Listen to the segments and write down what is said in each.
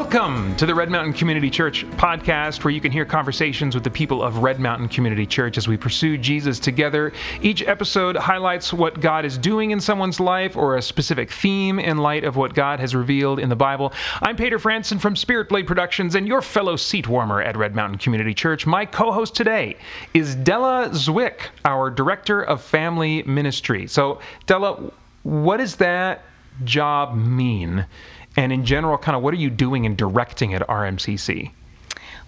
welcome to the Red Mountain Community Church podcast, where you can hear conversations with the people of Red Mountain Community Church as we pursue Jesus together. Each episode highlights what God is doing in someone's life or a specific theme in light of what God has revealed in the Bible. I'm Peter Franson from Spirit Blade Productions and your fellow seat warmer at Red Mountain Community Church. My co host today is Della Zwick, our Director of Family Ministry. So, Della, what does that job mean? And in general, kind of what are you doing and directing at RMCC?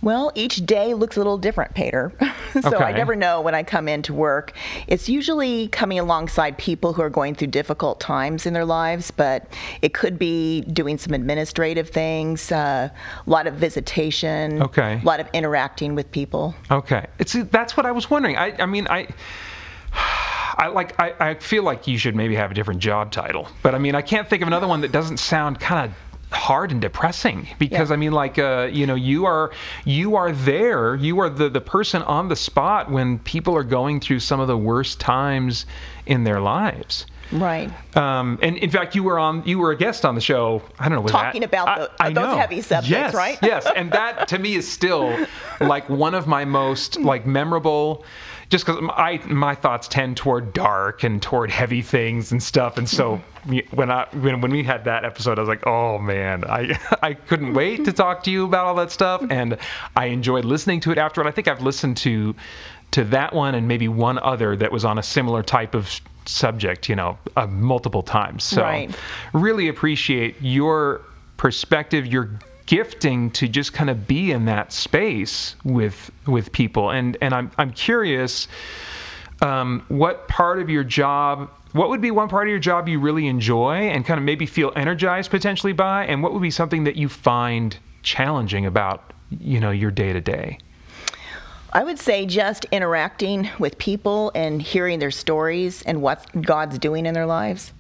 Well, each day looks a little different, Peter. so Okay. I never know when I come into work. It's usually coming alongside people who are going through difficult times in their lives, but it could be doing some administrative things, uh, a lot of visitation, Okay. a lot of interacting with people. Okay, it's that's what I was wondering. I, I mean, I, I like, I, I feel like you should maybe have a different job title, but I mean, I can't think of another one that doesn't sound kind of hard and depressing because Yeah. I mean like uh, you know you are you are there you are the the person on the spot when people are going through some of the worst times in their lives Right. um, and in fact, you were on. You were a guest on the show. I don't know. Talking that, about the- I those know. heavy subjects, yes, right? yes, and that to me is still like one of my most like memorable. Just because I my thoughts tend toward dark and toward heavy things and stuff, and so when I when, when we had that episode, I was like, oh man, I I couldn't wait to talk to you about all that stuff, and I enjoyed listening to it afterward. I think I've listened to to that one and maybe one other that was on a similar type of subject, you know, uh, multiple times. So Right. really appreciate your perspective, your gifting to just kind of be in that space with with people. And and I'm I'm curious um, what part of your job what would be one part of your job you really enjoy and kind of maybe feel energized potentially by and what would be something that you find challenging about you know your day to day I would say just interacting with people and hearing their stories and what God's doing in their lives.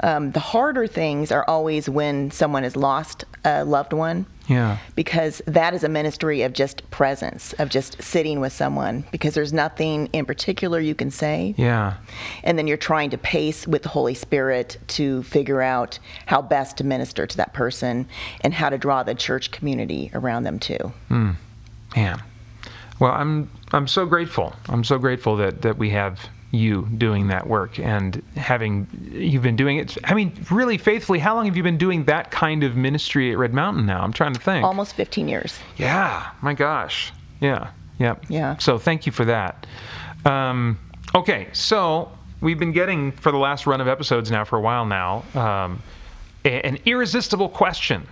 Um, the harder things are always when someone has lost a loved one. Yeah. Because that is a ministry of just presence, of just sitting with someone, because there's nothing in particular you can say. yeah And then you're trying to pace with the Holy Spirit to figure out how best to minister to that person and how to draw the church community around them too. Man, well, I'm I'm so grateful. I'm so grateful that that we have you doing that work and having you've been doing it. I mean, really faithfully. How long have you been doing that kind of ministry at Red Mountain now? I'm trying to think. Almost 15 years. Yeah. My gosh. Yeah. Yeah. Yeah. So thank you for that. Um, okay. So we've been getting for the last run of episodes now for a while now um, a- an irresistible question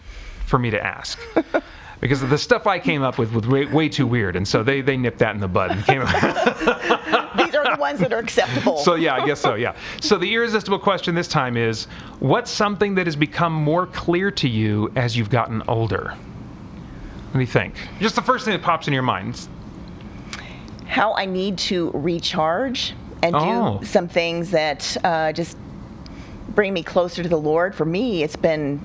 for me to ask. Because the stuff I came up with was way, way too weird, and so they, they nipped that in the bud and came These are the ones that are acceptable. So yeah, I guess so. Yeah. So the irresistible question this time is, what's something that has become more clear to you as you've gotten older? What do you think? Just the first thing that pops in your mind. how I need to recharge and Oh. do some things that uh, just bring me closer to the Lord. For me, it's been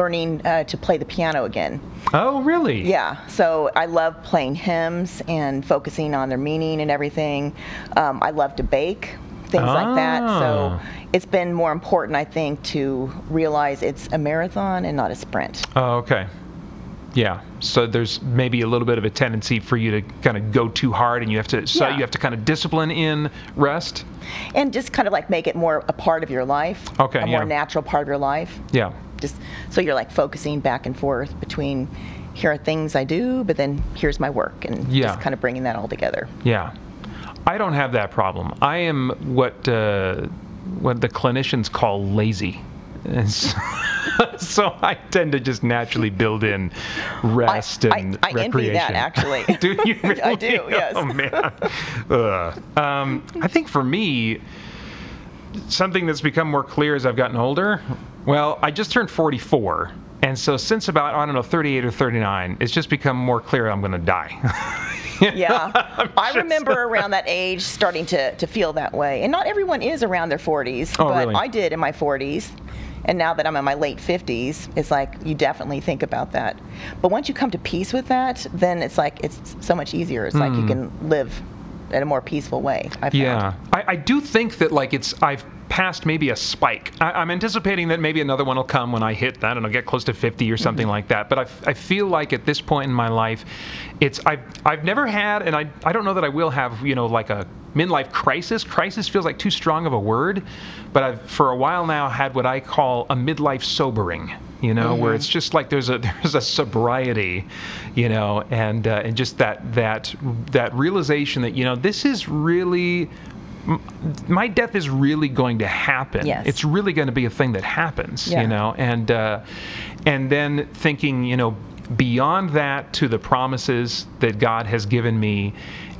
learning uh, to play the piano again. Oh, really? Yeah, so I love playing hymns and focusing on their meaning and everything. Um, I love to bake, things like that. So Ah. it's been more important, I think, to realize it's a marathon and not a sprint. Oh, okay. Yeah. So there's maybe a little bit of a tendency for you to kind of go too hard, and you have to. So Yeah. you have to kind of discipline in rest. And just kind of like make it more a part of your life, Okay, a more natural part of your life. Yeah. Just so you're like focusing back and forth between here are things I do, but then here's my work, and Yeah. just kind of bringing that all together. Yeah. I don't have that problem. I am what uh, what the clinicians call lazy. So, so I tend to just naturally build in rest I- and I envy recreation. that, actually. do you? Really? I do, yes. Oh man. Ugh. Um, I think for me, something that's become more clear as I've gotten older. Well, I just turned 44. And so since about, I don't know, 38 or 39, it's just become more clear I'm going to die. Yeah, I remember around that age starting to, to feel that way, and not everyone is around their 40s, Oh, but really? I did in my 40s. And now that I'm in my late 50s, it's like you definitely think about that. But once you come to peace with that, then it's like it's so much easier. It's like you can live in a more peaceful way. I found. Hmm. Yeah, I, I do think that like it's I've past maybe a spike. I, I'm anticipating that maybe another one will come when I hit, I don't know, get close to 50 or something like that. But I, I feel like at this point in my life, it's I've I've never had, and I I don't know that I will have, you know, like a midlife crisis. Crisis feels like too strong of a word, but I've for a while now had what I call a midlife sobering. You know, where it's just like there's a there's a sobriety, you know, and uh, and just that that that realization that you know this is really my death is really going to happen. Yes. It's really going to be a thing that happens, Yeah. you know, and uh, and then thinking, you know, beyond that to the promises that God has given me,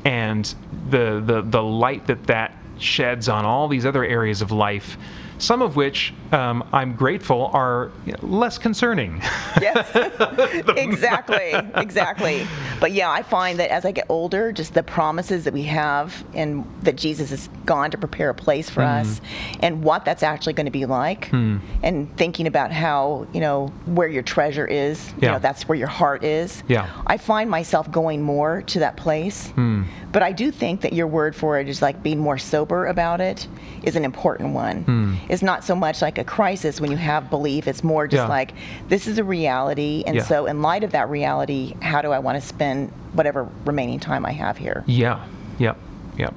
and the the the light that that sheds on all these other areas of life. Some of which um, I'm grateful are you know, less concerning. Yes. exactly. Exactly. But yeah, I find that as I get older, just the promises that we have and that Jesus has gone to prepare a place for Mm-hmm. us and what that's actually going to be like Hmm. and thinking about how, you know, where your treasure is, you know, that's where your heart is. Yeah. I find myself going more to that place. Hmm. But I do think that your word for it is like being more sober about it is an important one. It's not so much like a crisis when you have belief, it's more just Yeah. like this is a reality. And Yeah. so, in light of that reality, how do I want to spend whatever remaining time I have here? Yeah. Yep. Yep.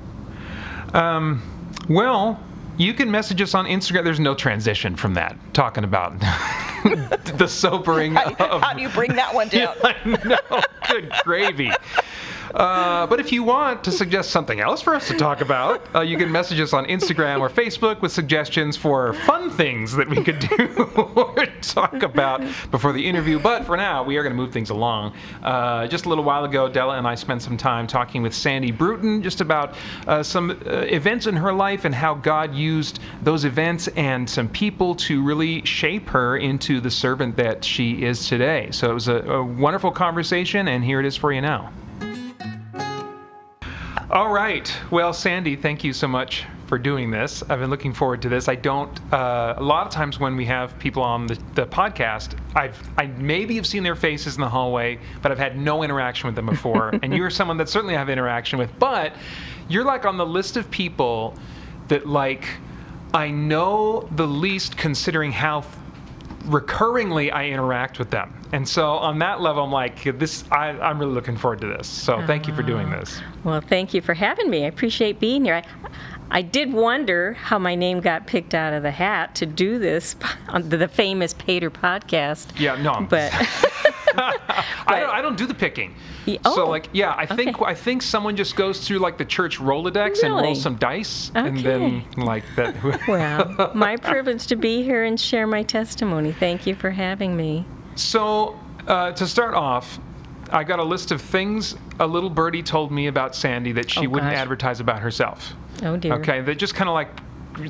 Um, well, you can message us on Instagram. There's no transition from that. Talking about the sobering How, of. how do you bring that one down? no, good gravy. Uh, but if you want to suggest something else for us to talk about, uh, you can message us on Instagram or Facebook with suggestions for fun things that we could do or talk about before the interview. But for now, we are going to move things along. Uh, just a little while ago, Della and I spent some time talking with Sandy Bruton just about uh, some uh, events in her life and how God used those events and some people to really shape her into the servant that she is today. So it was a, a wonderful conversation, and here it is for you now. All right. Well, Sandy, thank you so much for doing this. I've been looking forward to this. I don't. Uh, a lot of times when we have people on the, the podcast, I've I maybe have seen their faces in the hallway, but I've had no interaction with them before. and you're someone that certainly I have interaction with, but you're like on the list of people that like I know the least, considering how recurringly I interact with them. And so on that level, I'm like, this. I, I'm really looking forward to this. So thank you for doing ah. this. Well, thank you for having me. I appreciate being here. I, I did wonder how my name got picked out of the hat to do this on the, famous Pater podcast. Yeah, no, I'm- But I don't, I don't do the picking. Yeah, so oh, like, yeah, I think okay. I think someone just goes through like the church Rolodex and rolls some dice, and then like that. well, my privilege to be here and share my testimony. Thank you for having me. so uh, to start off, I got a list of things a little birdie told me about Sandy that she Oh, wouldn't gosh. advertise about herself. Oh dear. Okay, that just kind of like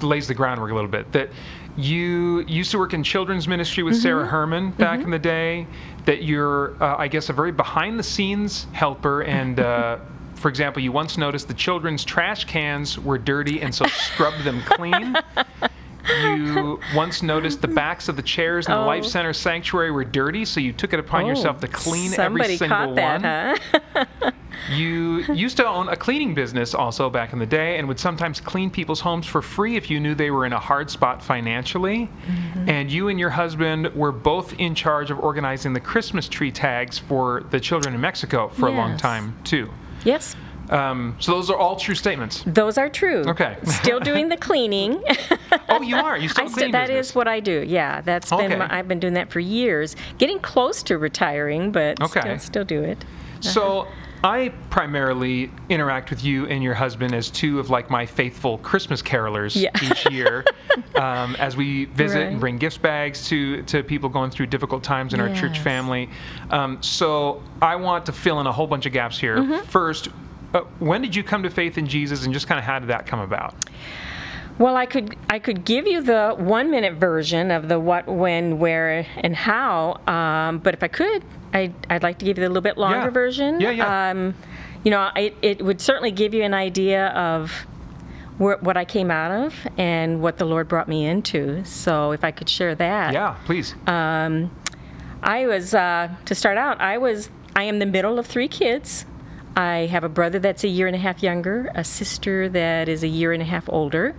lays the groundwork a little bit. That you used to work in children's ministry with Mm-hmm. Sarah Herman back in the day. That you're, uh, I guess, a very behind-the-scenes helper, and uh, for example, you once noticed the children's trash cans were dirty, and so scrubbed them clean. You once noticed the backs of the chairs in the Oh. Life Center sanctuary were dirty, so you took it upon Oh, yourself to clean every single caught that, one. huh? You used to own a cleaning business also back in the day and would sometimes clean people's homes for free if you knew they were in a hard spot financially. Mm-hmm. And you and your husband were both in charge of organizing the Christmas tree tags for the children in Mexico for a long time, too. yes, Um, so those are all true statements. those are true. Okay. Still doing the cleaning. Oh, you are? You still I a st- cleaning that business? is what I do. Yeah, that's been Okay. my, I've been doing that for years. Getting close to retiring, but Okay. still, still do it. So I primarily interact with you and your husband as two of like my faithful Christmas carolers Yeah. each year, um, as we visit and bring gift bags to to people going through difficult times in our church family. Um, so I want to fill in a whole bunch of gaps here. Mm-hmm. First. Uh, when did you come to faith in Jesus, and just kind of how did that come about? Well, I could I could give you the one minute version of the what, when, where, and how. Um, but if I could, I'd, I'd like to give you the little bit longer Yeah. version. Yeah, yeah. Um, you know, it, it would certainly give you an idea of where, what I came out of and what the Lord brought me into. So if I could share that. Yeah, please. I was uh, to start out. I was I am the middle of three kids. I have a brother that's a year and a half younger, a sister that is a year and a half older.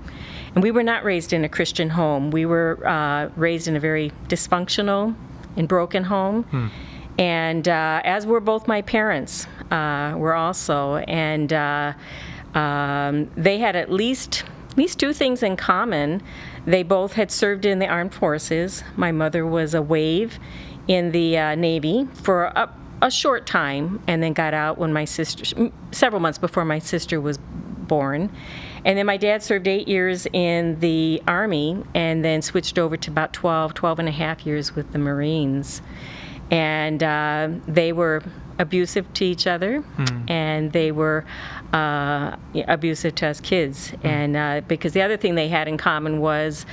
And we were not raised in a Christian home. We were uh, raised in a very dysfunctional and broken home. And uh, as were both my parents, uh, were also. And uh, um, they had at least at least two things in common. They both had served in the armed forces. My mother was a wave in the uh, Navy for a, a short time, and then got out when my sister, several months before my sister was born. And then my dad served eight years in the Army and then switched over to about 12, 12 and a half years with the Marines. And uh, they were abusive to each other, and they were uh, abusive to us kids. And uh, because the other thing they had in common was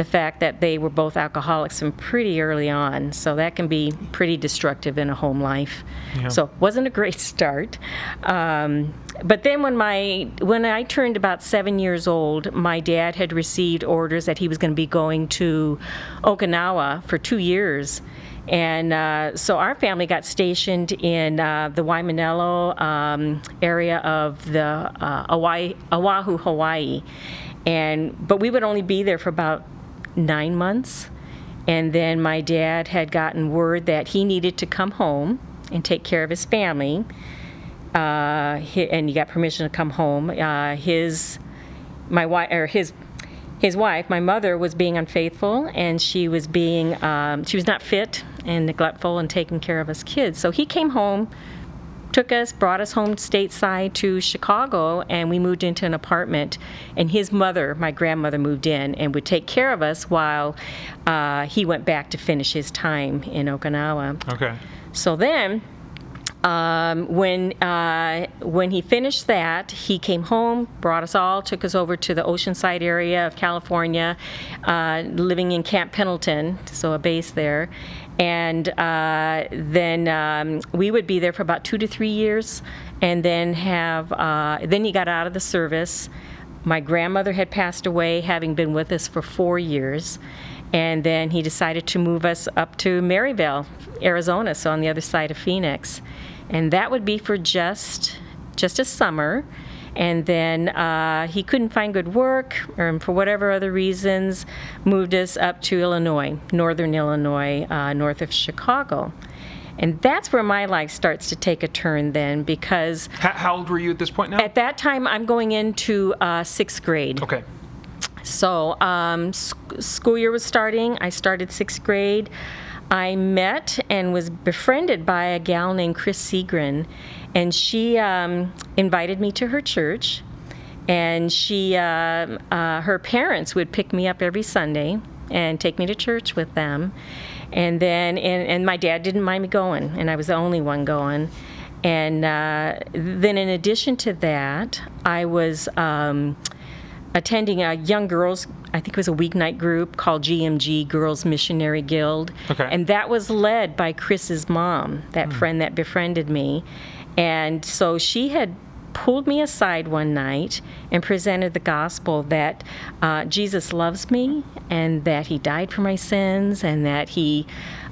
the fact that they were both alcoholics from pretty early on. So that can be pretty destructive in a home life. So it wasn't a great start. Um, but then when my when I turned about seven years old, my dad had received orders that he was going to be going to Okinawa for two years. And uh, so our family got stationed in uh, the Waimanalo um, area of the uh, Hawaii, Oahu, Hawaii. And but we would only be there for about nine months. And then my dad had gotten word that he needed to come home and take care of his family. Uh, he, and he got permission to come home. Uh, his, my wife, or his, his wife, my mother, was being unfaithful, and she was being, um, she was not fit and neglectful and taking care of us kids. So he came home, took us, brought us home stateside to Chicago, and we moved into an apartment. And his mother, my grandmother, moved in and would take care of us while uh, he went back to finish his time in Okinawa. Okay. So then, um, when uh, when he finished that, he came home, brought us all, took us over to the Oceanside area of California, uh, living in Camp Pendleton, so a base there. And uh, then um, we would be there for about two to three years, and then have uh, then he got out of the service. My grandmother had passed away, having been with us for four years. And then he decided to move us up to Maryvale, Arizona, so on the other side of Phoenix. And that would be for just just a summer. And then uh, he couldn't find good work, or for whatever other reasons, moved us up to Illinois, northern Illinois, uh, north of Chicago. And that's where my life starts to take a turn then, because How, how old were you at this point now? at that time I'm going into uh, sixth grade. okay. So, um, s- school year was starting. I started sixth grade. I met and was befriended by a gal named Chris Segrin, and she um, invited me to her church. And she, um uh, her parents would pick me up every Sunday and take me to church with them. And then, and, and my dad didn't mind me going, and I was the only one going. And uh, then, in addition to that, I was. Um, attending a young girls i think it was a weeknight group called gmg girls missionary guild Okay. and that was led by chris's mom that friend that befriended me and so she had pulled me aside one night and presented the gospel that uh, jesus loves me and that he died for my sins and that he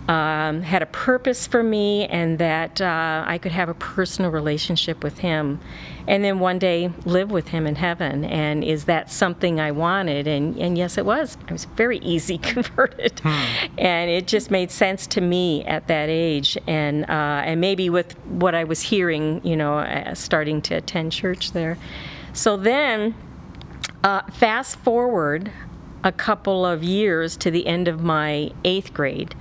um, had a purpose for me and that uh, I could have a personal relationship with him and then one day live with him in heaven. And is that something I wanted? And, and yes, it was. I was very easy converted. And it just made sense to me at that age. And, uh, and maybe with what I was hearing, you know, uh, starting to attend church there. So then, uh, fast forward a couple of years to the end of my eighth grade.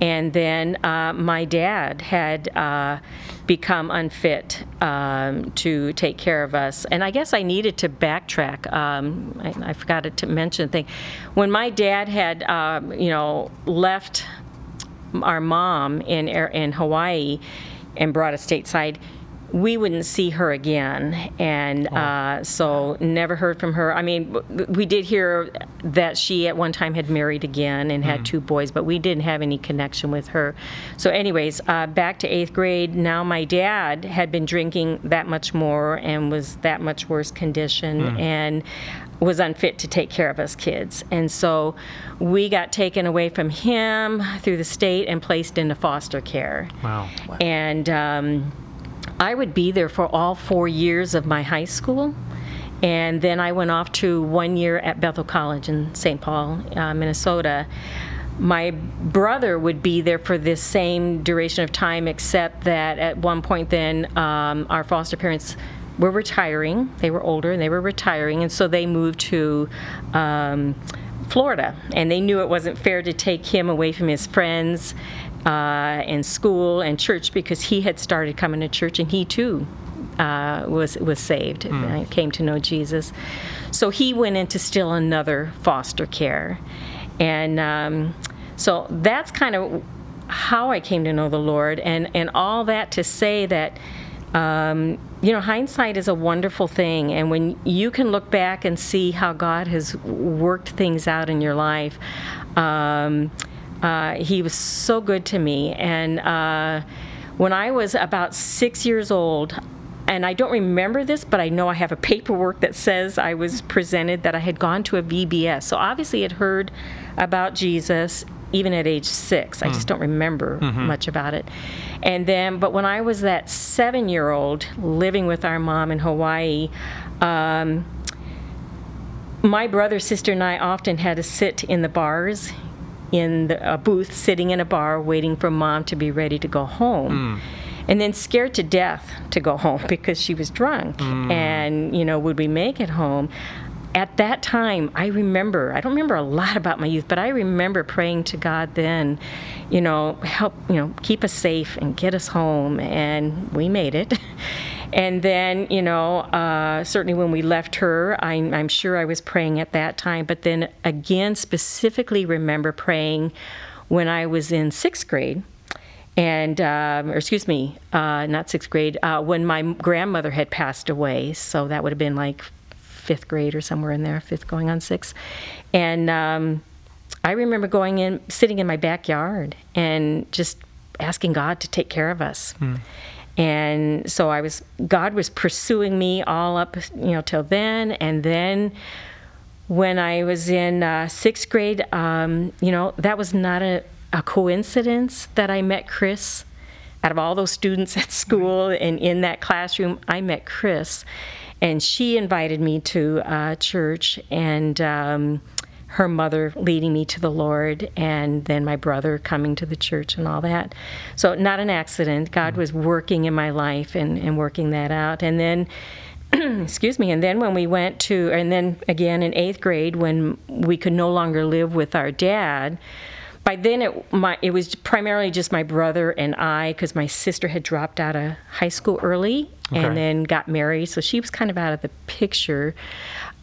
And then uh, my dad had uh, become unfit um, to take care of us. And I guess I needed to backtrack. Um, I, I forgot to mention a thing. When my dad had, um, you know, left our mom in in Hawaii and brought us stateside, we wouldn't see her again, and uh, so never heard from her. I mean, w- we did hear that she at one time had married again and had two boys, but we didn't have any connection with her. So, anyways, uh, back to eighth grade. Now my dad had been drinking that much more and was that much worse condition, and was unfit to take care of us kids. And so we got taken away from him through the state and placed into foster care. Wow. And um, I would be there for all four years of my high school. And then I went off to one year at Bethel College in St. Paul, uh, Minnesota. My brother would be there for this same duration of time, except that at one point, then um, our foster parents were retiring. They were older and they were retiring, and so they moved to um, Florida. And they knew it wasn't fair to take him away from his friends uh, and school and church because he had started coming to church and he too uh, was was saved, uh, came to know Jesus. So he went into still another foster care, and um, so that's kind of how I came to know the Lord, and and all that to say that. Um, you know, hindsight is a wonderful thing, and when you can look back and see how God has worked things out in your life, um, uh, He was so good to me. And uh, when I was about six years old, and I don't remember this, but I know I have a paperwork that says I was presented that I had gone to a VBS. So obviously, had heard about Jesus even at age six. I just don't remember much about it. And then, but when I was that seven year old living with our mom in Hawaii, um, my brother, sister, and I often had to sit in the bars, in the, a booth, sitting in a bar, waiting for mom to be ready to go home. Mm. And then scared to death to go home because she was drunk. Mm. And, you know, would we make it home? At that time, I remember, I don't remember a lot about my youth, but I remember praying to God then, you know, help, you know, keep us safe and get us home. And we made it. And then, you know, uh, certainly when we left her, I'm, I'm sure I was praying at that time. But then again, specifically remember praying when I was in sixth grade. And, um, or excuse me, uh, not sixth grade, uh, when my grandmother had passed away. So that would have been like fifth grade or somewhere in there, fifth going on sixth. And um, I remember going in, sitting in my backyard and just asking God to take care of us. And so I was, God was pursuing me all up, you know, till then. And then when I was in uh, sixth grade, um, you know, that was not a, a coincidence that I met Chris. Out of all those students at school and in that classroom, I met Chris. And she invited me to uh, church, and um, her mother leading me to the Lord, and then my brother coming to the church and all that. So, not an accident. God was working in my life and, and working that out. And then, excuse me, and then when we went to, and then again in eighth grade, when we could no longer live with our dad, by then it, my, it was primarily just my brother and I, because my sister had dropped out of high school early Okay. and then got married, so she was kind of out of the picture.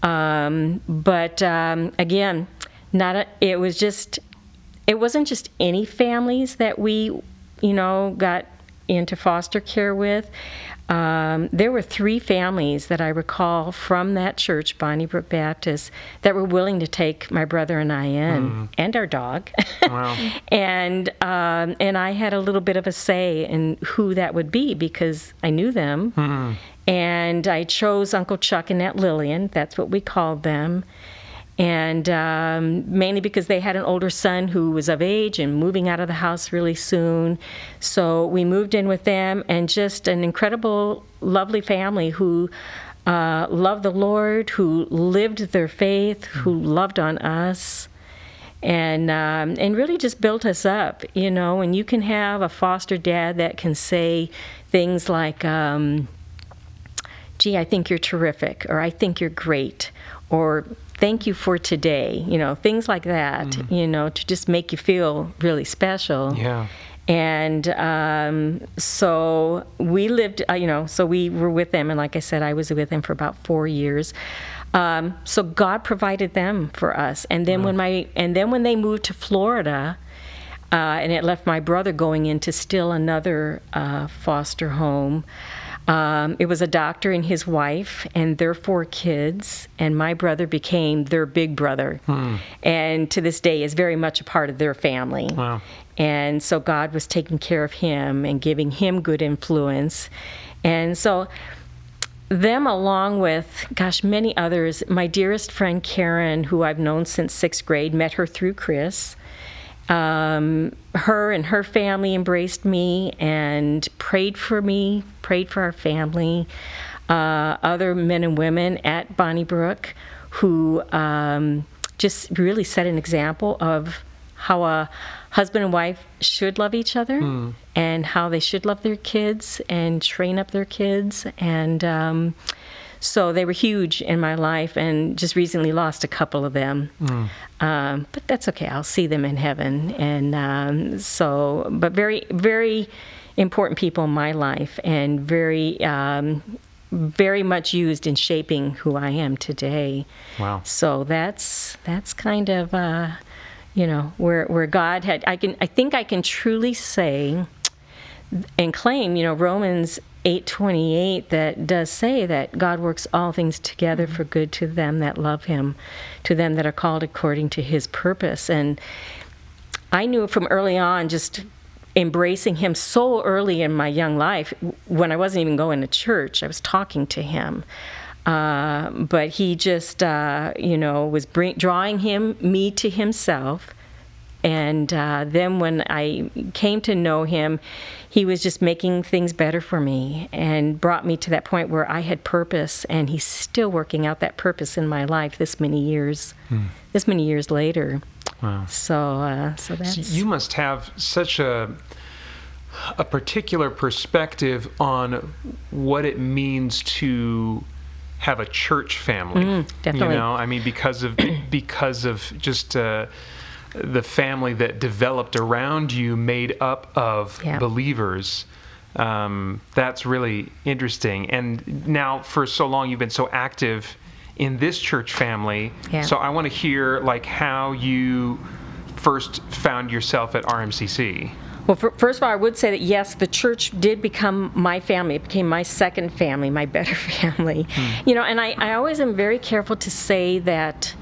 Um, but um, again, not a, it was just it wasn't just any families that we, you know, got into foster care with. Um, there were three families that I recall from that church, Bonnybrook Baptist, that were willing to take my brother and I in, and our dog. Wow. and um, and I had a little bit of a say in who that would be because I knew them, and I chose Uncle Chuck and Aunt Lillian. That's what we called them and um, mainly because they had an older son who was of age and moving out of the house really soon. So we moved in with them, and just an incredible, lovely family who uh, loved the Lord, who lived their faith, who loved on us. And um, and really just built us up, you know. And you can have a foster dad that can say things like, um, gee, I think you're terrific, or I think you're great, or thank you for today, you know, things like that, you know, to just make you feel really special. Yeah. And um, so we lived, uh, you know, so we were with them, and like I said, I was with them for about four years. Um, so God provided them for us, and then when my and then when they moved to Florida, uh, and it left my brother going into still another uh, foster home. Um, it was a doctor and his wife and their four kids, and my brother became their big brother, and to this day is very much a part of their family. Wow. And so God was taking care of him and giving him good influence, and so them along with gosh many others my dearest friend karen who i've known since sixth grade met her through chris um, her and her family embraced me and prayed for me, prayed for our family. Uh, other men and women at Bonnybrook who um, just really set an example of how a husband and wife should love each other and how they should love their kids and train up their kids. And um, so they were huge in my life and just recently lost a couple of them. Um, but that's okay. I'll see them in heaven. And um, so, but very, very important people in my life and very, um, very much used in shaping who I am today. Wow. So that's that's kind of uh, you know where where God had I can I think I can truly say and claim you know Romans 8:28 that does say that God works all things together for good to them that love him to them that are called according to his purpose and I knew from early on just embracing him so early in my young life when I wasn't even going to church. I was talking to him. Uh, but he just, uh, you know, was bring, drawing him, me to himself. And uh, then when I came to know him, he was just making things better for me and brought me to that point where I had purpose. And he's still working out that purpose in my life this many years, this many years later. Wow. So, uh, so that's You must have such a a particular perspective on what it means to have a church family. You Mm, definitely. know, I mean, because of because of just uh, the family that developed around you, made up of Yeah. believers. Um, that's really interesting. And now, for so long, you've been so active in this church family. Yeah. So I want to hear like how you first found yourself at RMCC. Well, fir- first of all, I would say that yes, the church did become my family. It became my second family, my better family. You know, and I, I always am very careful to say that,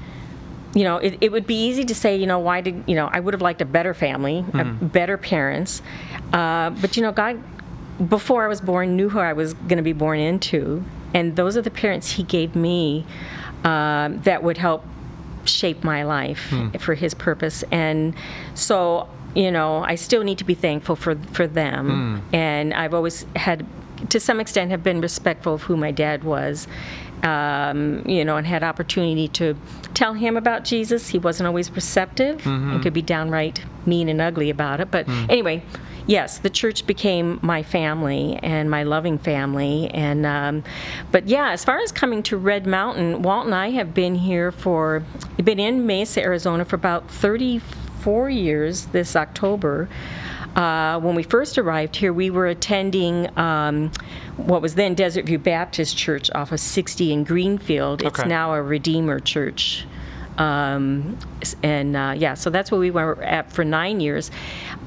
you know, it, it would be easy to say, you know, why did, you know, I would have liked a better family, a better parents. Uh, but, you know, God, before I was born, knew who I was going to be born into. And those are the parents He gave me um, that would help shape my life for his purpose. And so you know i still need to be thankful for for them. And i've always had to some extent have been respectful of who my dad was um, you know and had opportunity to tell him about jesus he wasn't always receptive and could be downright mean and ugly about it but anyway yes, the church became my family and my loving family. And um, but yeah, as far as coming to Red Mountain, Walt and I have been here for been in Mesa, Arizona for about 34 years this October. Uh, when we first arrived here, we were attending um, what was then Desert View Baptist Church off of 60 in Greenfield. It's Okay. now a Redeemer Church. Um, s- and uh, yeah, so that's where we were at for nine years.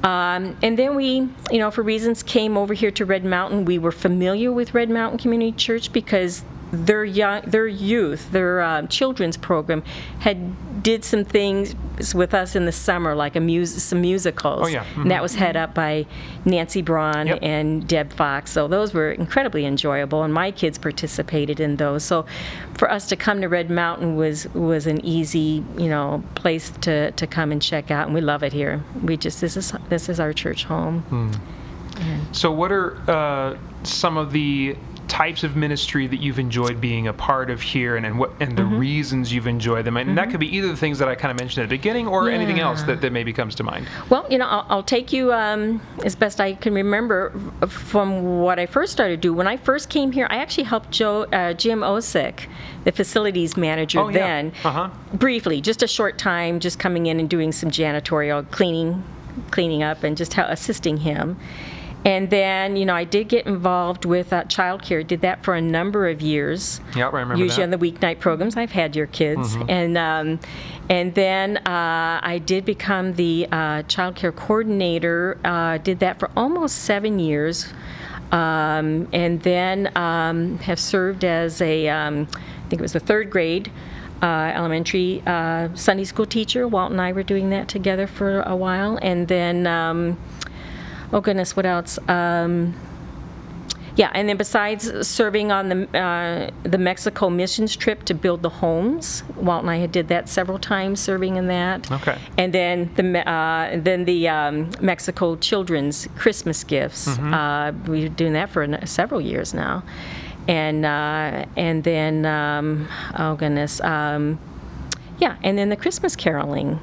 Um, and then we, you know, for reasons came over here to Red Mountain. We were familiar with Red Mountain Community Church because their young, their youth, their uh, children's program had did some things with us in the summer, like a mus- some musicals. Oh, yeah. And that was head up by Nancy Braun Yep. and Deb Fox. So those were incredibly enjoyable, and my kids participated in those. So for us to come to Red Mountain was was an easy, you know, place to, to come and check out, and we love it here. We just this is this is our church home. So, what are uh, some of the types of ministry that you've enjoyed being a part of here, and, and what and the reasons you've enjoyed them? And that could be either the things that I kind of mentioned at the beginning, or anything else that, that maybe comes to mind. Well, you know, I'll, I'll take you um, as best I can remember from what I first started to do. When I first came here, I actually helped Joe, uh, Jim Osick, the facilities manager Oh, yeah. then, Uh-huh. briefly, just a short time, just coming in and doing some janitorial cleaning, cleaning up, and just how assisting him. And then, you know, I did get involved with uh, childcare. Did that for a number of years. Yeah, I remember that. Usually that. on the weeknight programs. I've had your kids, and um, and then uh, I did become the uh, child care coordinator. Uh, did that for almost seven years, um, and then um, have served as a um, I think it was the third grade. Uh, elementary uh, Sunday school teacher. Walt and I were doing that together for a while, and then um, oh goodness, what else? Um, Yeah, and then besides serving on the uh, the Mexico missions trip to build the homes, Walt and I had did that several times, serving in that. Okay. And then the uh, then the um, Mexico children's Christmas gifts. Uh, we've been doing that for several years now, and uh, and then um, oh goodness, um, yeah, and then the Christmas caroling,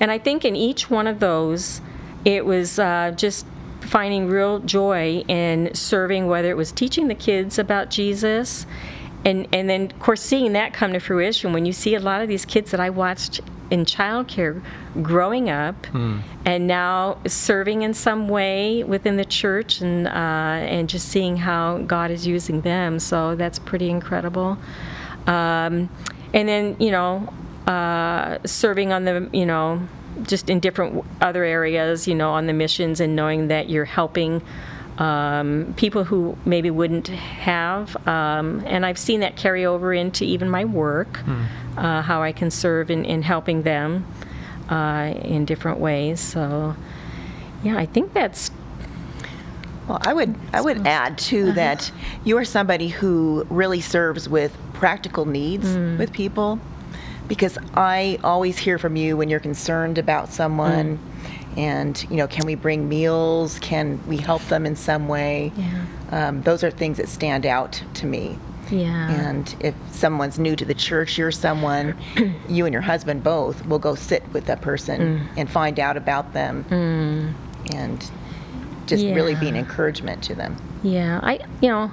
and I think in each one of those, it was uh, just finding real joy in serving, whether it was teaching the kids about Jesus, and and then of course seeing that come to fruition when you see a lot of these kids that I watched in childcare growing up and now serving in some way within the church and uh, and just seeing how God is using them. So that's pretty incredible. Um, and then you know uh, serving on the you know just in different other areas you know on the missions and knowing that you're helping um, people who maybe wouldn't have um, and i've seen that carry over into even my work uh, how i can serve in, in helping them uh, in different ways. So yeah i think that's Well, I would I would add too that you are somebody who really serves with practical needs with people because I always hear from you when you're concerned about someone mm. and you know can we bring meals? Can we help them in some way? Yeah. um, those are things that stand out to me. Yeah. And if someone's new to the church, you're someone, you and your husband both will go sit with that person mm. and find out about them mm. and just really be an encouragement to them. Yeah, I you know.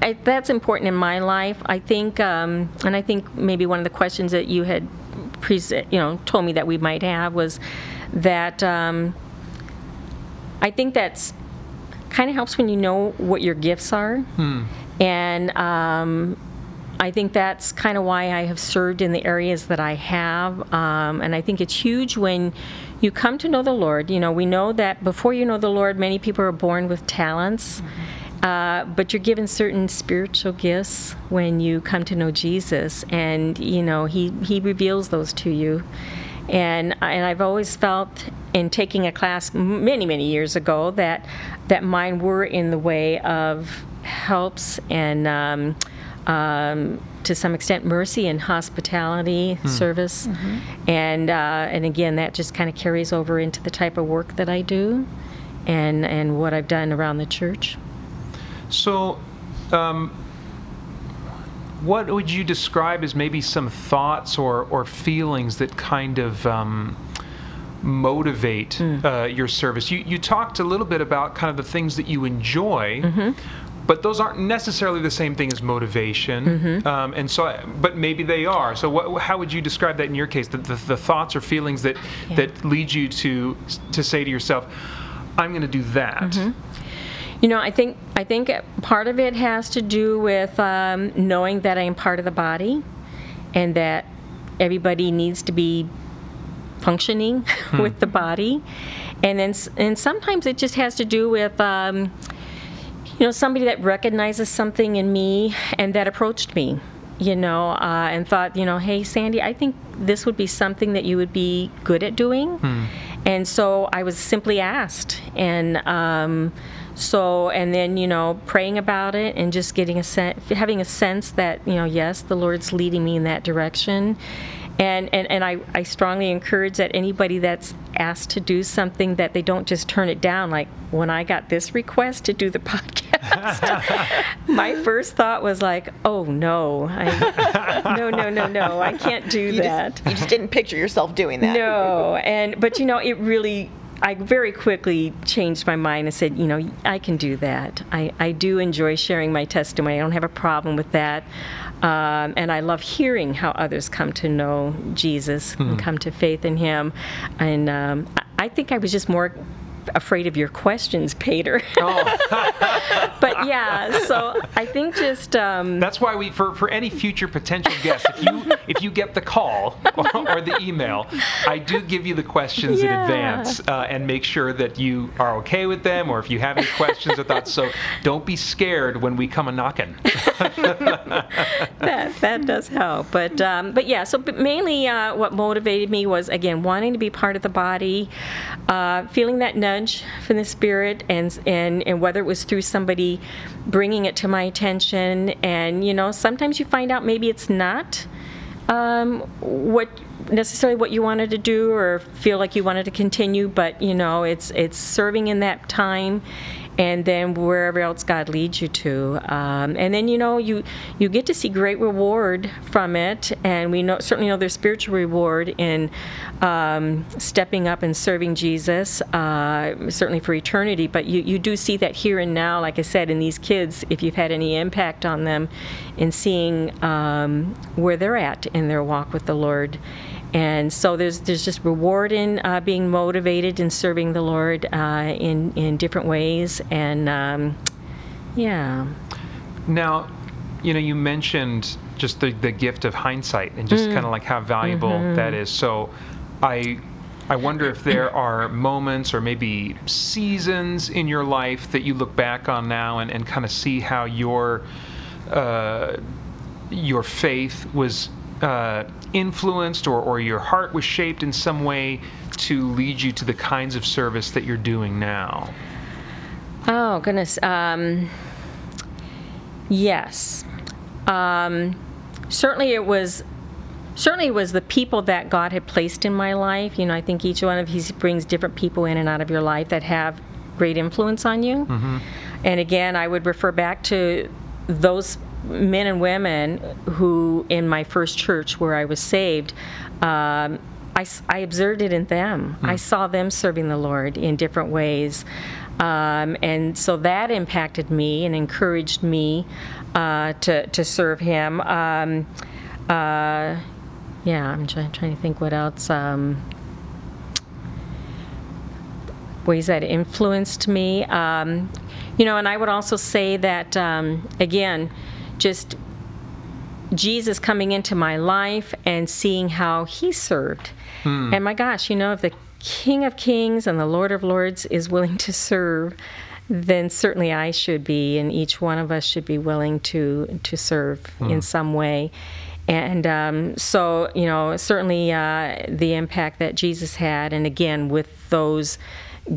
I, that's important in my life. I think, um, and I think maybe one of the questions that you had, pre- you know, told me that we might have was that um, I think that's kind of helps when you know what your gifts are, and um, I think that's kind of why I have served in the areas that I have. Um, and I think it's huge when you come to know the Lord. You know, we know that before you know the Lord, many people are born with talents. Uh, but you're given certain spiritual gifts when you come to know Jesus, and you know He He reveals those to you. And and I've always felt in taking a class many many years ago that that mine were in the way of helps and um, um, to some extent mercy and hospitality service, and uh, and again that just kind of carries over into the type of work that I do, and and what I've done around the church. So, um, what would you describe as maybe some thoughts or, or feelings that kind of um, motivate uh, your service? You, you talked a little bit about kind of the things that you enjoy. But those aren't necessarily the same thing as motivation, um, and so. I- But maybe they are. So, what, how would you describe that in your case? The, the, the thoughts or feelings that Yeah. that lead you to to say to yourself, "I'm going to do that." You know, I think I think part of it has to do with um, knowing that I am part of the body, and that everybody needs to be functioning with the body, and then s- and sometimes it just has to do with. Um, you know, somebody that recognizes something in me and that approached me, you know, uh, and thought, you know, hey, Sandy, I think this would be something that you would be good at doing. And so I was simply asked. And um, so, and then, you know, praying about it and just getting a sense, having a sense that, you know, yes, the Lord's leading me in that direction. And, and, and I, I strongly encourage that anybody that's asked to do something that they don't just turn it down. Like when I got this request to do the podcast, my first thought was like, oh no, I, no, no, no, no, I can't do You that. just, you just didn't picture yourself doing that. No, and but you know, it really. I very quickly changed my mind and said, you know, I can do that. I, I do enjoy sharing my testimony. I don't have a problem with that. Um, and I love hearing how others come to know Jesus and come to faith in Him. And um, I think I was just more afraid of your questions, Peter. but yeah, so I think just. Um, That's why we, for, for any future potential guests, if you if you get the call or, or the email, I do give you the questions in advance uh, and make sure that you are okay with them, or if you have any questions or thoughts. So don't be scared when we come a knocking. that that does help. But um, but yeah, so but mainly uh, what motivated me was again wanting to be part of the body, uh, feeling that nudge nudge from the Spirit, and and and whether it was through somebody bringing it to my attention, and you know, sometimes you find out maybe it's not um, what necessarily what you wanted to do or feel like you wanted to continue, but you know, it's it's serving in that time, and then wherever else God leads you to, um, and then you know you you get to see great reward from it, and we know certainly know there's spiritual reward in um, stepping up and serving Jesus, uh, certainly for eternity. But you you do see that here and now, like I said, in these kids, if you've had any impact on them, in seeing um, where they're at in their walk with the Lord. And so there's there's just reward in uh, being motivated and serving the Lord uh, in in different ways, and um, yeah, Now, you know, you mentioned just the, the gift of hindsight and just kind of like how valuable that is. So I I wonder if there are moments or maybe seasons in your life that you look back on now and, and kind of see how your uh, your faith was uh, influenced or, or your heart was shaped in some way to lead you to the kinds of service that you're doing now. Oh goodness. Um, yes. Um, certainly, it was. Certainly, it was the people that God had placed in my life. You know, I think each one of He brings different people in and out of your life that have great influence on you. And again, I would refer back to those men and women who, in my first church where I was saved, um, I, I observed it in them. I saw them serving the Lord in different ways. Um, and so that impacted me and encouraged me uh, to, to serve Him. Um, uh, yeah, I'm trying, trying to think what else. Um, ways that influenced me. Um, you know, and I would also say that, um, again, just Jesus coming into my life and seeing how he served. And my gosh, you know, if the King of Kings and the Lord of Lords is willing to serve, then certainly I should be, and each one of us should be willing to to serve in some way. And um, so, you know, certainly uh, the impact that Jesus had, and again with those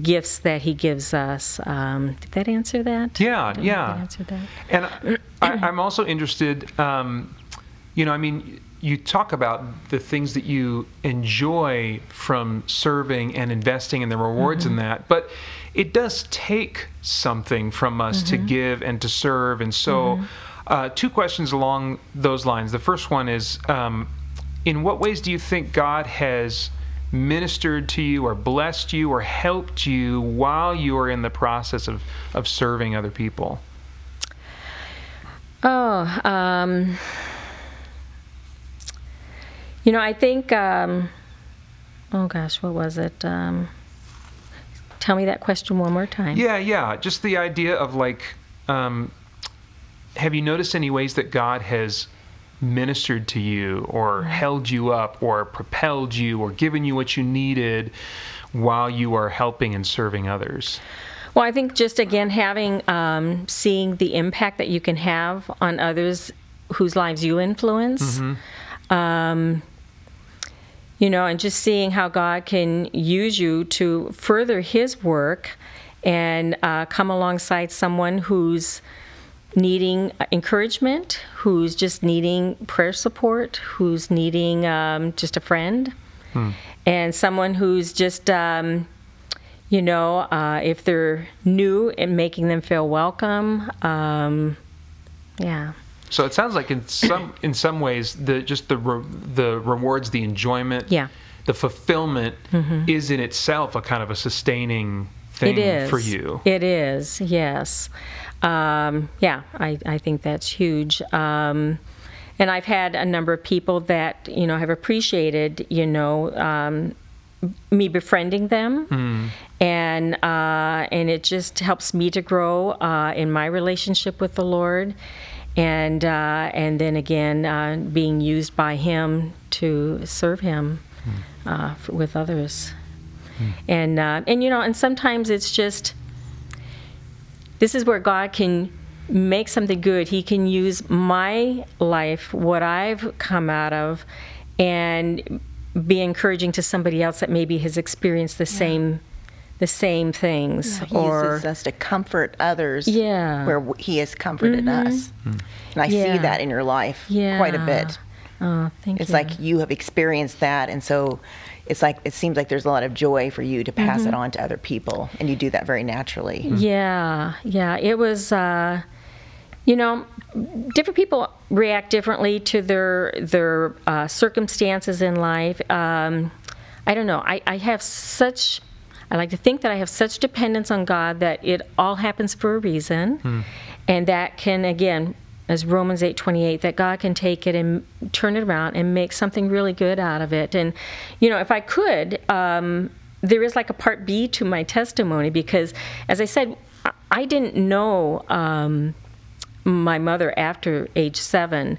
gifts that He gives us. Um, did that answer that? Yeah, I don't know if yeah. that answered that. And I, I'm also interested, um, you know, I mean, you talk about the things that you enjoy from serving and investing and the rewards in that, but it does take something from us to give and to serve. And so, uh, two questions along those lines. The first one is um, In what ways do you think God has ministered to you or blessed you or helped you while you are in the process of, of serving other people? Oh, um, you know, I think, um, oh gosh, what was it? Um, tell me that question one more time. Yeah, yeah. Just the idea of like, um, have you noticed any ways that God has ministered to you or held you up or propelled you or given you what you needed while you are helping and serving others? Well, I think just again having, um, seeing the impact that you can have on others whose lives you influence. Um, you know, and just seeing how God can use you to further His work and uh, come alongside someone who's needing encouragement, who's just needing prayer support, who's needing um, just a friend, and someone who's just, um, you know, uh, if they're new and making them feel welcome. Um, yeah. So it sounds like in some in some ways the just the re, the rewards, the enjoyment, Yeah. the fulfillment is in itself a kind of a sustaining thing It is for you. It is. Yes. Um, yeah, I, I think that's huge. Um, and I've had a number of people that you know have appreciated you know um, me befriending them, and uh, and it just helps me to grow uh, in my relationship with the Lord. And uh, and then again, uh, being used by Him to serve Him uh, f- with others, and uh, and you know, and sometimes it's just this is where God can make something good. He can use my life, what I've come out of, and be encouraging to somebody else that maybe has experienced the same the same things He or uses us to comfort others Yeah. where He has comforted mm-hmm. us. And I Yeah. see that in your life quite a bit. oh thank It's you like you have experienced that, and so it's like it seems like there's a lot of joy for you to pass Mm-hmm. it on to other people, and you do that very naturally. Yeah, yeah. It was, uh, you know, different people react differently to their their uh, circumstances in life. Um, I don't know. I, I have such. I like to think that I have such dependence on God that it all happens for a reason, and that can again, as Romans eight twenty eight, that God can take it and turn it around and make something really good out of it. And you know, if I could. Um, there is like a part B to my testimony because, as I said, I- I didn't know um, my mother after age seven.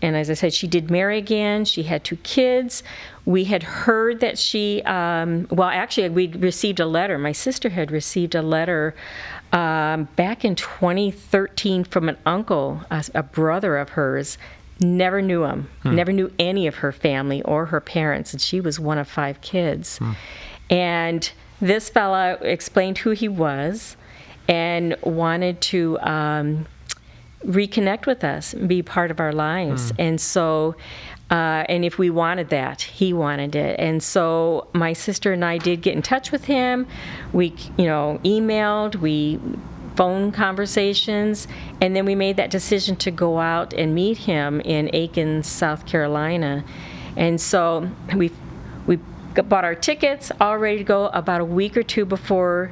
And as I said, she did marry again. She had two kids. We had heard that she, um, well, actually, we received a letter. My sister had received a letter um, back in 2013 from an uncle, a, a brother of hers. Never knew him, never knew any of her family or her parents, and she was one of five kids. And this fella explained who he was and wanted to um, reconnect with us be part of our lives. And so, uh, and if we wanted that, he wanted it. And so my sister and I did get in touch with him. We, you know, emailed, we phone conversations, and then we made that decision to go out and meet him in Aiken, South Carolina. And so we we bought our tickets, all ready to go. About a week or two before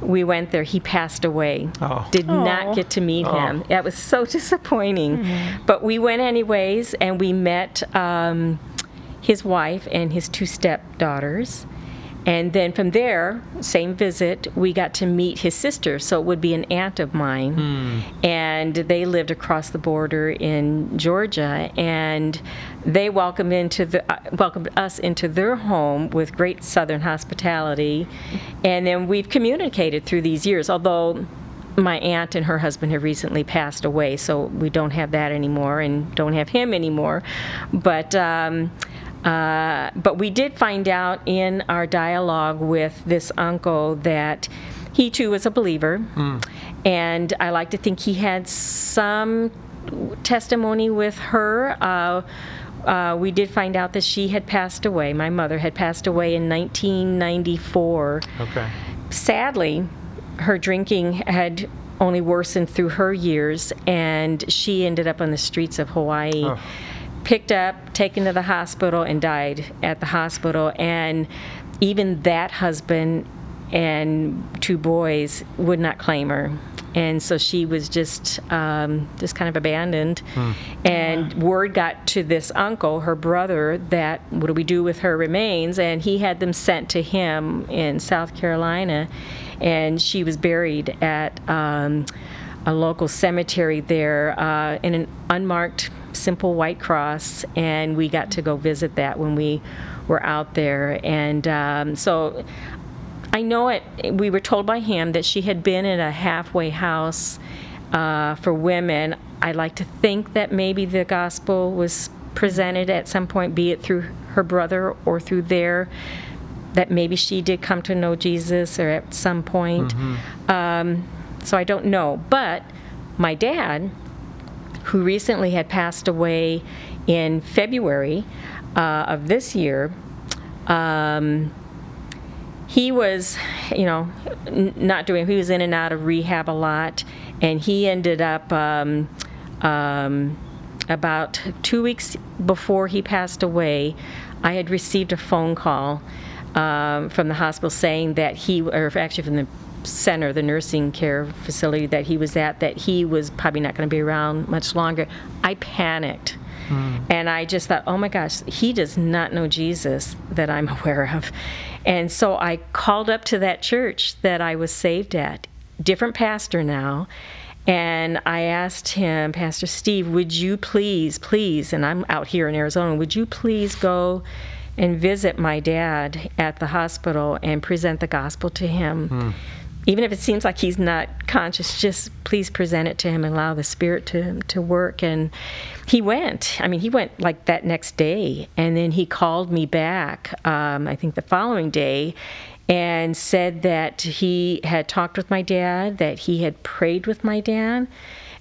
we went there, he passed away. Oh. Did Aw. not get to meet him. That was so disappointing. But we went anyways, and we met um, his wife and his two stepdaughters. And then from there, same visit, we got to meet his sister. So it would be an aunt of mine. And they lived across the border in Georgia. And they welcomed into the uh, welcomed us into their home with great Southern hospitality. And then we've communicated through these years, although my aunt and her husband have recently passed away, so we don't have that anymore and don't have him anymore. But um, uh, but we did find out in our dialogue with this uncle that he too was a believer, and I like to think he had some testimony with her. Uh, uh, we did find out that she had passed away. My mother had passed away in 1994 Okay. sadly, her drinking had only worsened through her years, and she ended up on the streets of Hawaii. Oh. Picked up, taken to the hospital, and died at the hospital. And even that husband and two boys would not claim her. And so she was just um, just kind of abandoned. And word got to this uncle, her brother, that what do we do with her remains? And he had them sent to him in South Carolina. And she was buried at um, a local cemetery there uh, in an unmarked, simple white cross. And we got to go visit that when we were out there. And um, so I know it. We were told by him that she had been in a halfway house uh, for women. I like to think that maybe the gospel was presented at some point, be it through her brother or through their, that maybe she did come to know Jesus or at some point. Um, so I don't know. But my dad, who recently had passed away in February uh, of this year, um, he was, you know, n- not doing. He was in and out of rehab a lot, and he ended up um, um, about two weeks before he passed away. I had received a phone call um, from the hospital saying that he, or actually from the center, the nursing care facility that he was at, that he was probably not going to be around much longer. I panicked. Hmm. And I just thought, oh my gosh, he does not know Jesus that I'm aware of. And so I called up to that church that I was saved at, different pastor now. And I asked him, Pastor Steve, would you please, please, and I'm out here in Arizona, would you please go and visit my dad at the hospital and present the gospel to him? Hmm. Even if it seems like he's not conscious, just please present it to him and allow the Spirit to to work. And he went. I mean, he went like that next day, and then he called me back. Um, I think the following day, and said that he had talked with my dad, that he had prayed with my dad,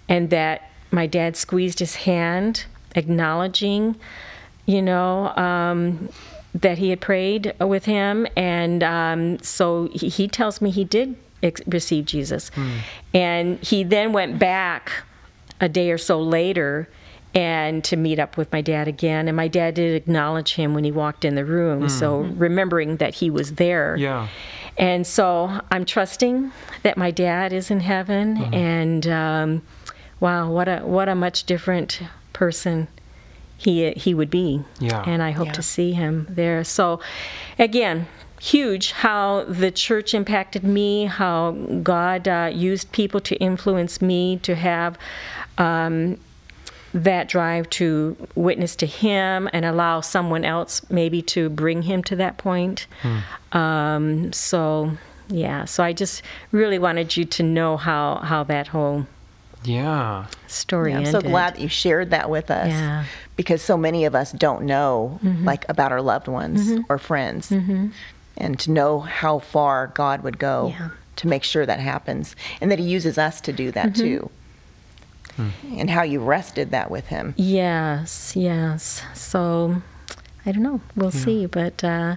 and that my dad squeezed his hand, acknowledging, you know, um, that he had prayed with him. And um, so he, he tells me he did ex- receive Jesus. Hmm. And he then went back a day or so later and to meet up with my dad again. And my dad did acknowledge him when he walked in the room. Hmm. So hmm. remembering that he was there. Yeah. And so I'm trusting that my dad is in heaven. And um, wow, what a what a much different person he he would be. Yeah. And I hope Yeah. to see him there. So again, huge how the church impacted me, how God uh, used people to influence me to have. Um, that drive to witness to him and allow someone else maybe to bring him to that point. Um, so, yeah, so I just really wanted you to know how, how that whole Yeah. story I'm ended. so glad that you shared that with us Yeah. because so many of us don't know like about our loved ones or friends. And to know how far God would go Yeah. to make sure that happens and that he uses us to do that too. And how you rested that with him. Yes, yes. So I don't know. We'll see. But uh,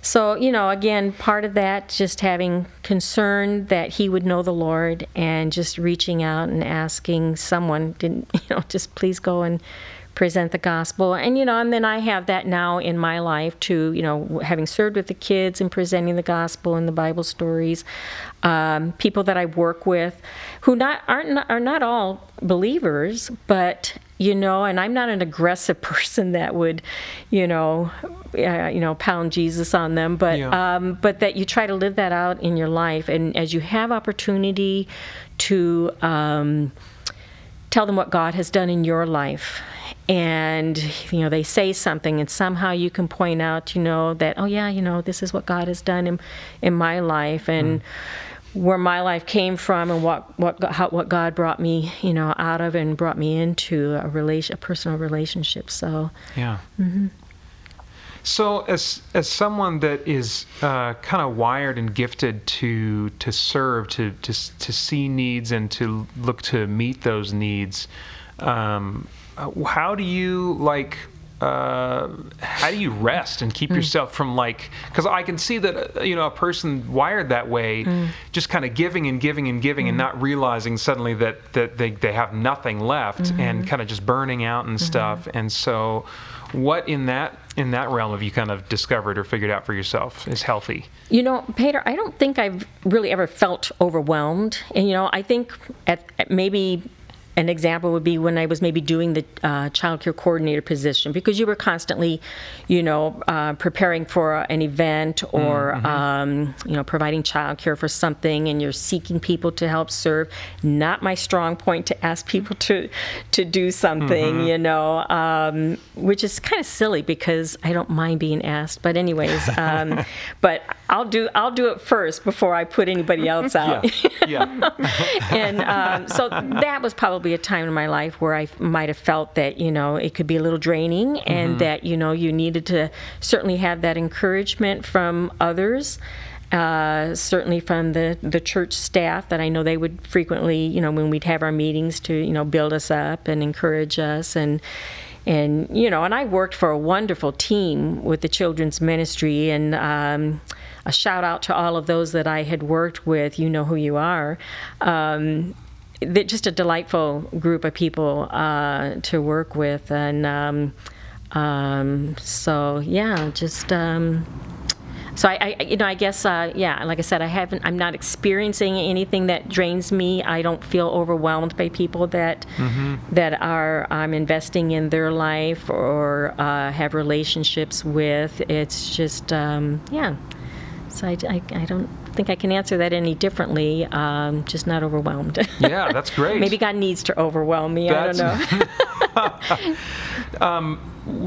so, you know, again, part of that, just having concern that he would know the Lord and just reaching out and asking someone, didn't, you know, just please go and present the gospel. And, you know, and then I have that now in my life too, you know, having served with the kids and presenting the gospel and the Bible stories. Um, people that I work with who not aren't are not all believers, but you know, and I'm not an aggressive person that would, you know, uh, you know, pound Jesus on them, but Yeah. um, but that you try to live that out in your life, and as you have opportunity to um, tell them what God has done in your life. And you know they say something, and somehow you can point out, you know, that oh yeah, you know this is what God has done in in my life, and mm. where my life came from, and what what how, what God brought me, you know, out of and brought me into a relation, a personal relationship. So Yeah. Mm-hmm. So, as as someone that is uh, kind of wired and gifted to to serve, to to to see needs and to look to meet those needs, um, uh, how do you like? Uh, how do you rest and keep yourself from like? Because I can see that uh, you know a person wired that way, just kind of giving and giving and giving, and not realizing suddenly that that they they have nothing left, and kind of just burning out and stuff. And so, what in that in that realm have you kind of discovered or figured out for yourself is healthy? You know, Peter, I don't think I've really ever felt overwhelmed. And, you know, I think at, at maybe an example would be when I was maybe doing the uh, child care coordinator position because you were constantly, you know, uh, preparing for an event or, um, you know, providing child care for something and you're seeking people to help serve. Not my strong point to ask people to, to do something, you know, um, which is kind of silly because I don't mind being asked. But anyways, um, but I'll do I'll do it first before I put anybody else out. yeah. and um, so that was probably a time in my life where I might have felt that you know it could be a little draining, and that you know you needed to certainly have that encouragement from others. Uh, certainly from the, the church staff that I know they would frequently, you know, when we'd have our meetings to, you know, build us up and encourage us and and you know, and I worked for a wonderful team with the children's ministry and um, a shout out to all of those that I had worked with. You know who you are. Um, just a delightful group of people uh, to work with, and um, um, so yeah, just. Um, so I, I, you know, I guess, uh, yeah, like I said, I haven't, I'm not experiencing anything that drains me. I don't feel overwhelmed by people that that are I'm investing in their life or uh, have relationships with. It's just, um, yeah. So I, I, I don't think I can answer that any differently. Um, just not overwhelmed. Yeah, that's great. Maybe God needs to overwhelm me. I don't know.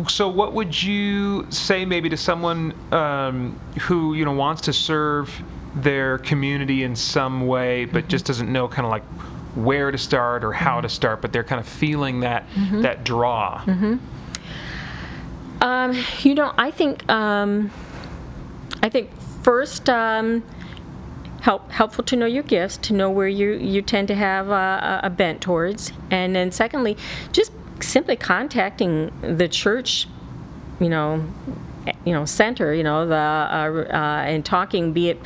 So, what would you say maybe to someone um, who you know wants to serve their community in some way, but just doesn't know kind of like where to start or how to start, but they're kind of feeling that that draw? Um, you know, I think um, I think first, um, help, helpful to know your gifts, to know where you, you tend to have a, a bent towards. And then, secondly, just simply contacting the church, you know, you know, center, you know, the uh, uh, and talking, be it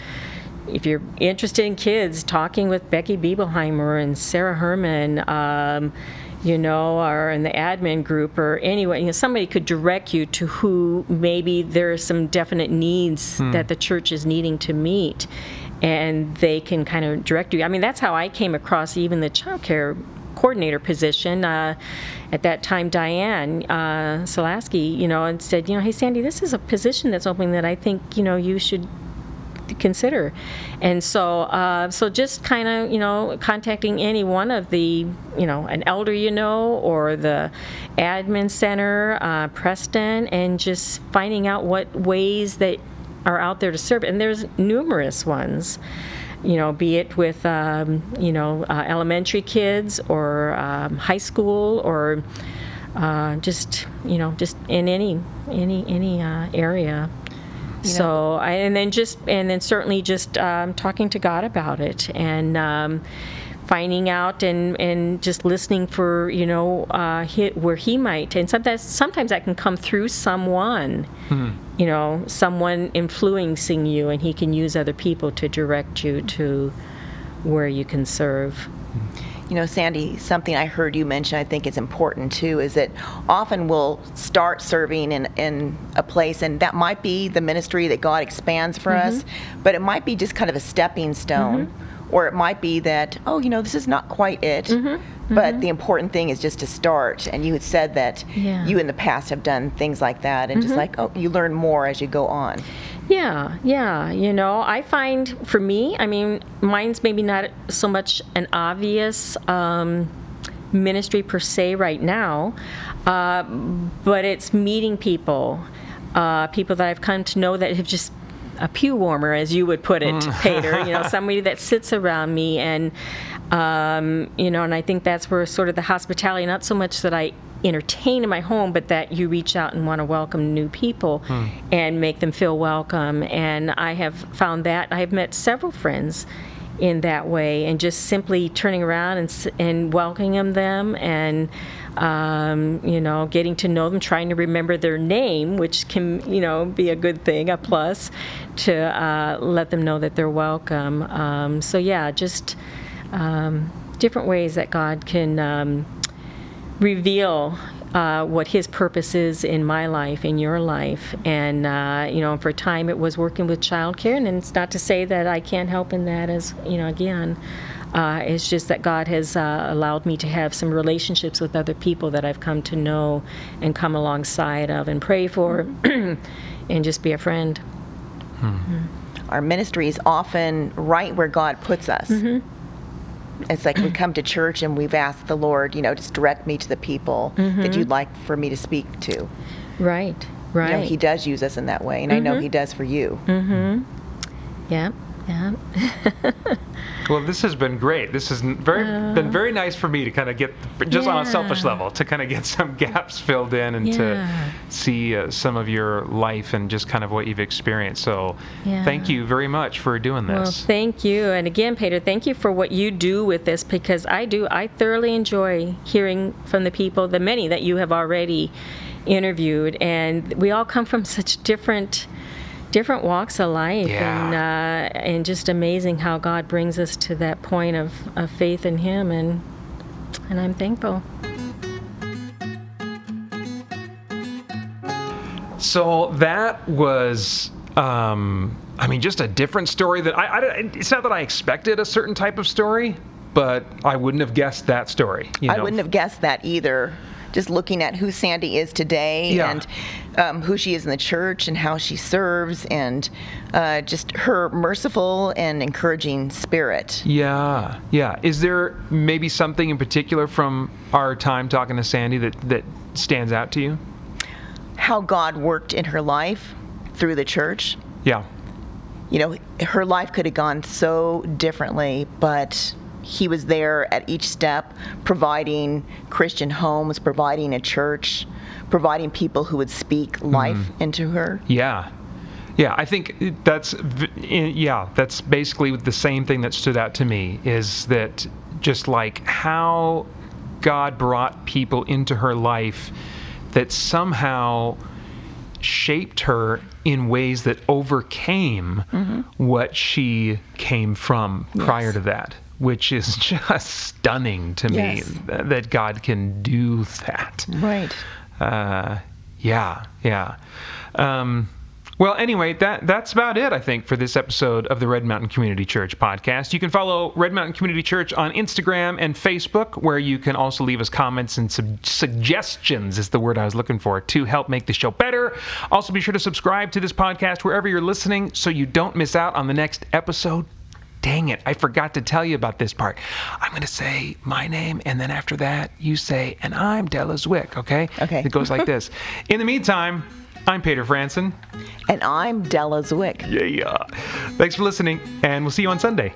if you're interested in kids, talking with Becky Biebelheimer and Sarah Herman, um, you know, or in the admin group, or anyway, you know, somebody could direct you to who maybe there are some definite needs that the church is needing to meet, and they can kind of direct you. I mean, that's how I came across even the child care coordinator position. Uh, at that time, Diane uh, you know, and said, you know, hey Sandy, this is a position that's open that I think you know you should consider. And so, uh, so just kind of, you know, contacting any one of the, you know, an elder you know, or the admin center, uh, Preston, and just finding out what ways that are out there to serve. And there's numerous ones. You know, be it with um, you know uh, elementary kids or um, high school or uh, just you know just in any any any uh, area. So I, and then just and then certainly just um, talking to God about it and um, finding out and and just listening for you know uh, hit where He might. And sometimes sometimes that can come through someone hmm. you know someone influencing you and He can use other people to direct you to where you can serve. You know, Sandy, something I heard you mention, I think is important too, is that often we'll start serving in, in a place, and that might be the ministry that God expands for us, mm-hmm. but it might be just kind of a stepping stone, mm-hmm. Or it might be that, oh, you know, this is not quite it. But the important thing is just to start. And you had said that Yeah. you in the past have done things like that, and just like, oh, you learn more as you go on. Yeah, yeah. You know, I find for me, I mean, mine's maybe not so much an obvious um, ministry per se right now, uh, but it's meeting people, uh, people that I've come to know that have just a pew warmer, as you would put it, Peter. You know, somebody that sits around me, and um, you know, and I think that's where sort of the hospitality, not so much that I entertain in my home, but that you reach out and want to welcome new people and make them feel welcome. And I have found that I have met several friends in that way, and just simply turning around and and welcoming them and. Um, you know, getting to know them, trying to remember their name, which can, you know, be a good thing, a plus, to uh, let them know that they're welcome. Um, so yeah, just um, different ways that God can um, reveal uh, what His purpose is in my life, in your life, and uh, you know, for a time it was working with childcare, and it's not to say that I can't help in that as you know, again. Uh, it's just that God has uh, allowed me to have some relationships with other people that I've come to know and come alongside of and pray for and just be a friend. Hmm. Our ministry is often right where God puts us. Mm-hmm. It's like we come to church and we've asked the Lord, you know, just direct me to the people that mm-hmm. you'd like for me to speak to. Right, You right. know, He does use us in that way, and I know mm-hmm. He does for you. yeah, yeah. Well, this has been great. This has very been very nice for me to kind of get, just on a selfish level, to kind of get some gaps filled in and Yeah. to see uh, some of your life and just kind of what you've experienced. So, thank you very much for doing Well, this. thank you. And again, Peter, thank you for what you do with this because I do, I thoroughly enjoy hearing from the people, the many that you have already interviewed. And we all come from such different different walks of life Yeah. and uh, and just amazing how God brings us to that point of, of faith in him and and I'm thankful. So that was, um, I mean, just a different story that I, I. It's not that I expected a certain type of story, but I wouldn't have guessed that story. You I wouldn't have guessed that either. Just looking at who Sandy is today Yeah. and um, who she is in the church and how she serves and uh, just her merciful and encouraging spirit. Yeah, yeah. Is there maybe something in particular from our time talking to Sandy that that stands out to you? How God worked in her life through the church. Yeah. You know, her life could have gone so differently, but he was there at each step, providing Christian homes, providing a church, providing people who would speak mm-hmm. life into her. Yeah. Yeah, I think that's yeah, that's basically the same thing that stood out to me is that just like how God brought people into her life that somehow shaped her in ways that overcame mm-hmm. what she came from prior Yes. to that, which is just stunning to me th- that God can do that. Right. Uh, yeah, yeah. Um, well, anyway, that that's about it, I think, for this episode of the Red Mountain Community Church podcast. You can follow Red Mountain Community Church on Instagram and Facebook, where you can also leave us comments and sub- suggestions, is the word I was looking for, to help make the show better. Also, be sure to subscribe to this podcast wherever you're listening so you don't miss out on the next episode. Dang it, I forgot to tell you about this part. I'm going to say my name, and then after that, you say, and I'm Della Zwick, okay? Okay. It goes like this. In the meantime, I'm Peter Franson. And I'm Della Zwick. Yeah, yeah. Thanks for listening, and we'll see you on Sunday.